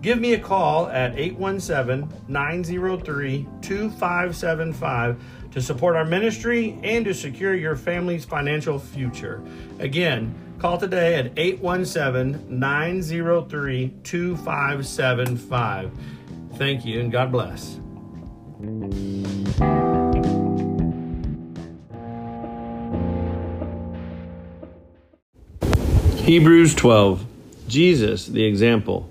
Give me a call at 817 903 2575 to support our ministry and to secure your family's financial future. Again, call today at 817 903 2575. Thank you and God bless. Hebrews 12 Jesus, the example.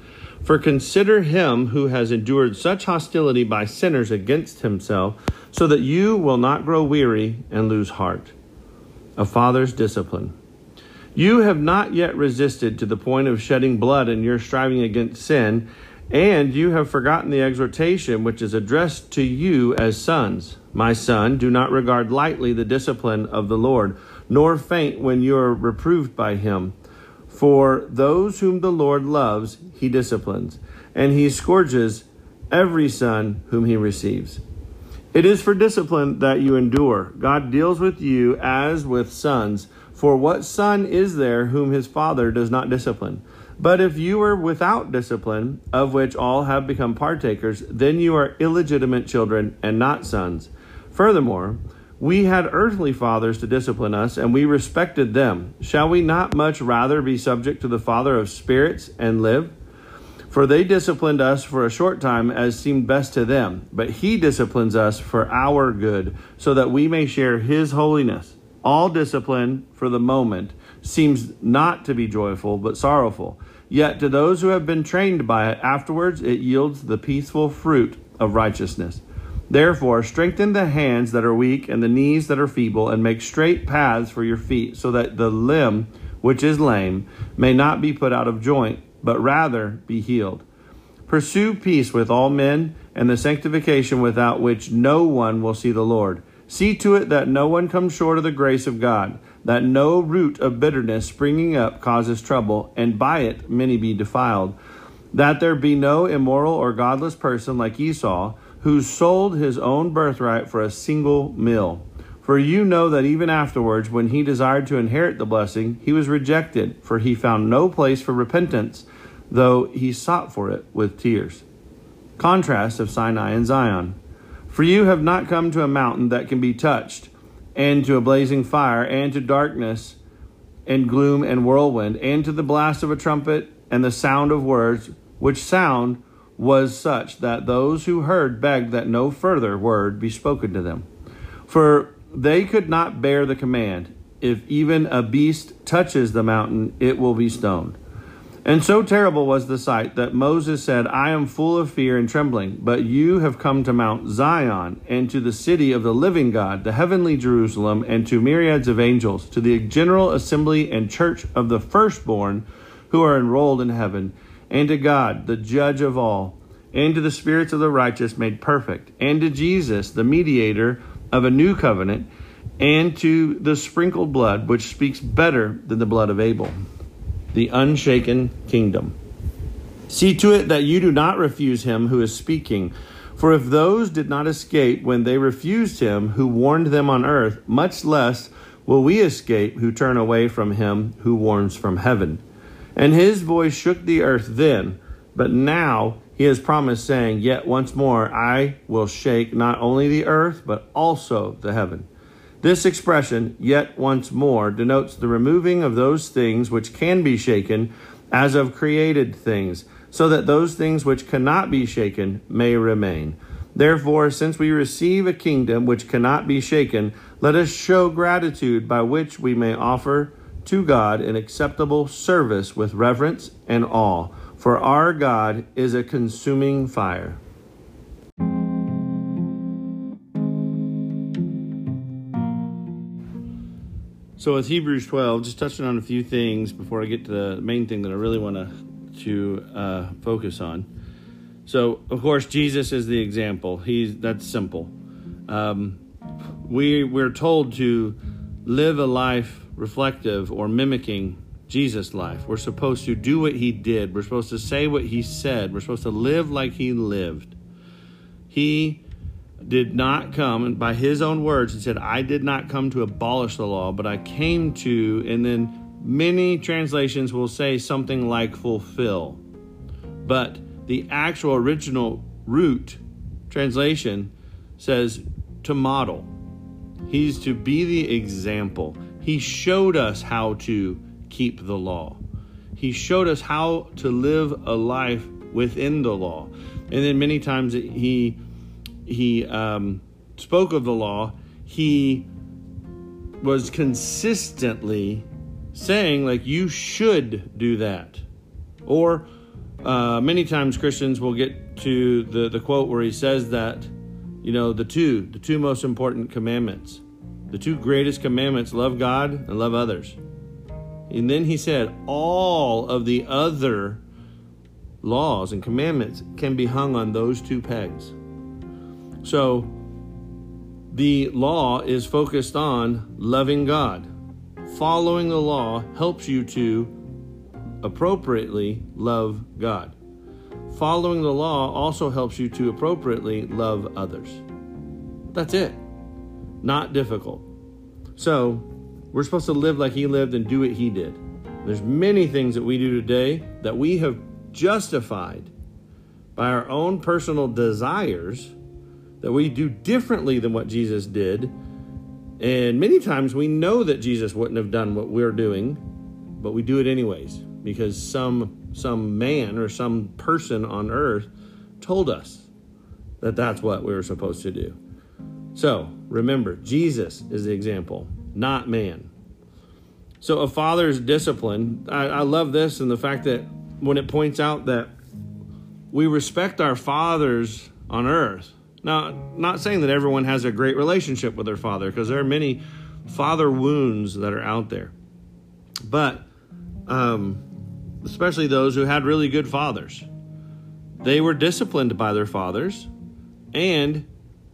For consider him who has endured such hostility by sinners against himself, so that you will not grow weary and lose heart. A father's discipline. You have not yet resisted to the point of shedding blood in your striving against sin, and you have forgotten the exhortation which is addressed to you as sons. My son, do not regard lightly the discipline of the Lord, nor faint when you are reproved by him. For those whom the Lord loves, he disciplines, and he scourges every son whom he receives. It is for discipline that you endure. God deals with you as with sons. For what son is there whom his father does not discipline? But if you are without discipline, of which all have become partakers, then you are illegitimate children and not sons. Furthermore, we had earthly fathers to discipline us, and we respected them. Shall we not much rather be subject to the Father of spirits and live? For they disciplined us for a short time as seemed best to them, but he disciplines us for our good, so that we may share his holiness. All discipline, for the moment, seems not to be joyful, but sorrowful. Yet to those who have been trained by it, afterwards it yields the peaceful fruit of righteousness. Therefore, strengthen the hands that are weak and the knees that are feeble, and make straight paths for your feet, so that the limb which is lame may not be put out of joint, but rather be healed. Pursue peace with all men, and the sanctification without which no one will see the Lord. See to it that no one comes short of the grace of God, that no root of bitterness springing up causes trouble, and by it many be defiled. That there be no immoral or godless person like Esau who sold his own birthright for a single meal. For you know that even afterwards, when he desired to inherit the blessing, he was rejected, for he found no place for repentance, though he sought for it with tears. Contrast of Sinai and Zion. For you have not come to a mountain that can be touched, and to a blazing fire, and to darkness, and gloom, and whirlwind, and to the blast of a trumpet, and the sound of words, which sound was such that those who heard begged that no further word be spoken to them. For they could not bear the command, if even a beast touches the mountain, it will be stoned. And so terrible was the sight that Moses said, I am full of fear and trembling. But you have come to Mount Zion, and to the city of the living God, the heavenly Jerusalem, and to myriads of angels, to the general assembly and church of the firstborn who are enrolled in heaven, and to God, the judge of all, and to the spirits of the righteous made perfect, and to Jesus, the mediator of a new covenant, and to the sprinkled blood, which speaks better than the blood of Abel the unshaken kingdom. See to it that you do not refuse him who is speaking. For if those did not escape when they refused him who warned them on earth, much less will we escape who turn away from him who warns from heaven. And his voice shook the earth then, but now he has promised, saying, Yet once more I will shake not only the earth, but also the heaven. This expression, yet once more, denotes the removing of those things which can be shaken as of created things, so that those things which cannot be shaken may remain. Therefore, since we receive a kingdom which cannot be shaken, let us show gratitude by which we may offer to God an acceptable service with reverence and awe. For our God is a consuming fire. So with Hebrews 12, just touching on a few things before I get to the main thing that I really want to to uh, focus on. So of course Jesus is the example. He's that's simple. Um, we we're told to live a life reflective or mimicking Jesus' life. We're supposed to do what he did. We're supposed to say what he said. We're supposed to live like he lived. He did not come, and by his own words, he said, I did not come to abolish the law, but I came to, and then many translations will say something like fulfill. But the actual original root translation says to model. He's to be the example. He showed us how to keep the law. He showed us how to live a life within the law. And then many times he he um, spoke of the law, he was consistently saying, like, you should do that. Or uh, many times Christians will get to the, the quote where he says that, you know, the two, the two most important commandments, the two greatest commandments love God and love others. And then he said, all of the other laws and commandments can be hung on those two pegs. So the law is focused on loving God. Following the law helps you to appropriately love God. Following the law also helps you to appropriately love others. That's it. Not difficult. So, we're supposed to live like he lived and do what he did. There's many things that we do today that we have justified by our own personal desires that we do differently than what Jesus did. And many times we know that Jesus wouldn't have done what we're doing, but we do it anyways because some some man or some person on earth told us that that's what we were supposed to do. So, remember, Jesus is the example, not man. So, a father's discipline, I, I love this and the fact that when it points out that we respect our fathers on earth now, not saying that everyone has a great relationship with their father, because there are many father wounds that are out there. But, um, especially those who had really good fathers, they were disciplined by their fathers, and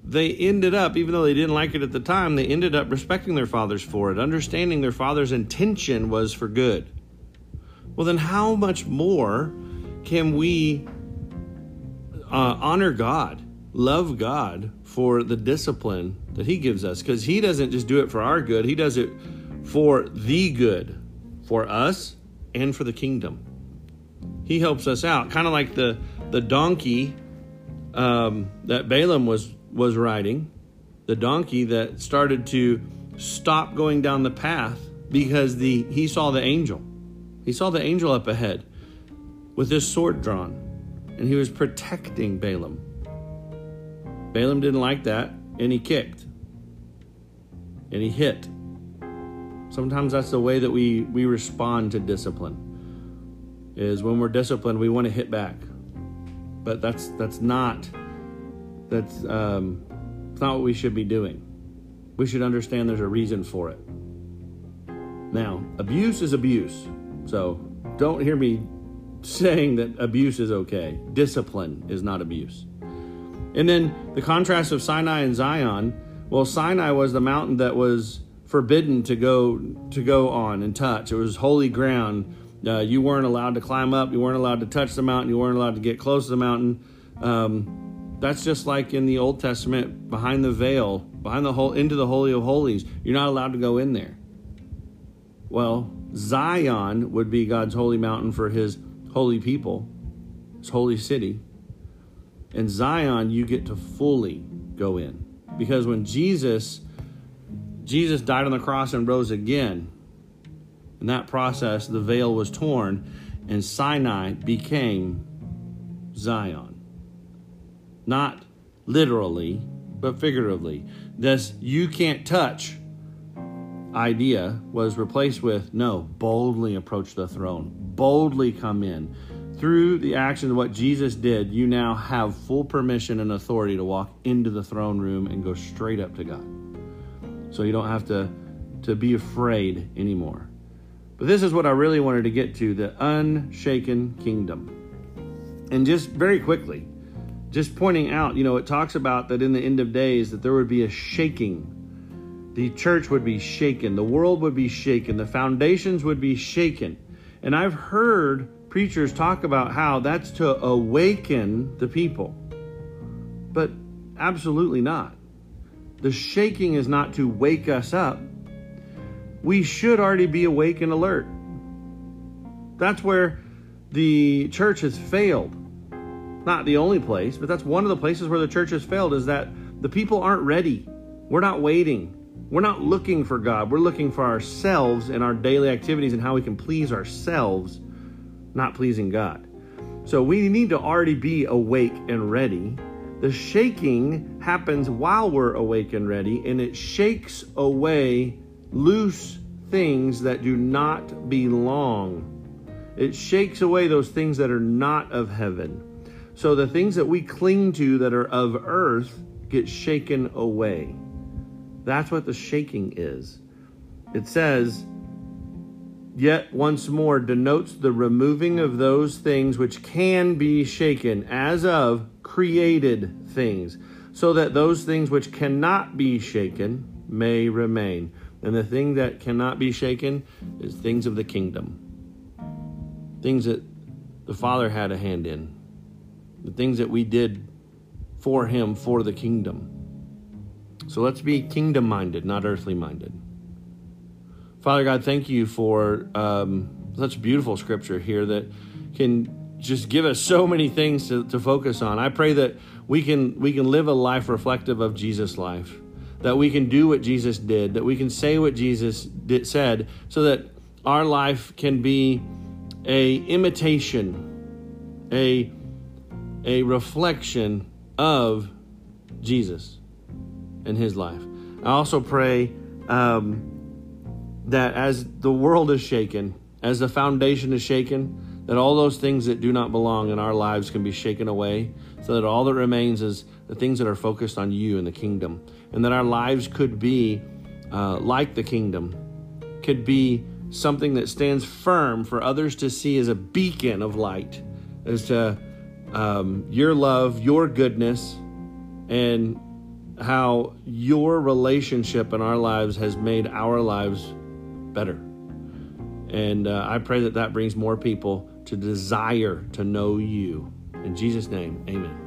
they ended up, even though they didn't like it at the time, they ended up respecting their fathers for it, understanding their father's intention was for good. Well, then, how much more can we uh, honor God? love God for the discipline that He gives us because He doesn't just do it for our good, He does it for the good, for us and for the kingdom. He helps us out, kind of like the the donkey um, that Balaam was was riding, the donkey that started to stop going down the path because the he saw the angel. He saw the angel up ahead with his sword drawn, and he was protecting Balaam. Balaam didn't like that, and he kicked. And he hit. Sometimes that's the way that we, we respond to discipline. Is when we're disciplined, we want to hit back. But that's that's not that's um, not what we should be doing. We should understand there's a reason for it. Now, abuse is abuse. So don't hear me saying that abuse is okay. Discipline is not abuse. And then the contrast of Sinai and Zion. Well, Sinai was the mountain that was forbidden to go to go on and touch. It was holy ground. Uh, you weren't allowed to climb up. You weren't allowed to touch the mountain. You weren't allowed to get close to the mountain. Um, that's just like in the Old Testament, behind the veil, behind the whole into the holy of holies. You're not allowed to go in there. Well, Zion would be God's holy mountain for His holy people, His holy city. And Zion, you get to fully go in because when Jesus Jesus died on the cross and rose again. In that process, the veil was torn, and Sinai became Zion. Not literally, but figuratively. This you can't touch idea was replaced with no, boldly approach the throne, boldly come in. Through the action of what Jesus did, you now have full permission and authority to walk into the throne room and go straight up to God so you don't have to to be afraid anymore. But this is what I really wanted to get to, the unshaken kingdom. And just very quickly, just pointing out, you know, it talks about that in the end of days that there would be a shaking. The church would be shaken, the world would be shaken, the foundations would be shaken. And I've heard preachers talk about how that's to awaken the people. But absolutely not. The shaking is not to wake us up. We should already be awake and alert. That's where the church has failed. Not the only place, but that's one of the places where the church has failed is that the people aren't ready. We're not waiting. We're not looking for God. We're looking for ourselves and our daily activities and how we can please ourselves, not pleasing God. So we need to already be awake and ready the shaking happens while we're awake and ready, and it shakes away loose things that do not belong. It shakes away those things that are not of heaven. So the things that we cling to that are of earth get shaken away. That's what the shaking is. It says, yet once more denotes the removing of those things which can be shaken, as of created things, so that those things which cannot be shaken may remain. And the thing that cannot be shaken is things of the kingdom, things that the Father had a hand in, the things that we did for Him for the kingdom. So let's be kingdom minded, not earthly minded. Father God, thank you for um, such beautiful scripture here that can just give us so many things to, to focus on. I pray that we can we can live a life reflective of Jesus' life, that we can do what Jesus did, that we can say what Jesus did, said, so that our life can be a imitation, a a reflection of Jesus and His life. I also pray. Um, that as the world is shaken, as the foundation is shaken, that all those things that do not belong in our lives can be shaken away, so that all that remains is the things that are focused on you and the kingdom, and that our lives could be uh, like the kingdom, could be something that stands firm for others to see as a beacon of light, as to um, your love, your goodness, and how your relationship in our lives has made our lives better. And uh, I pray that that brings more people to desire to know you. In Jesus' name, amen.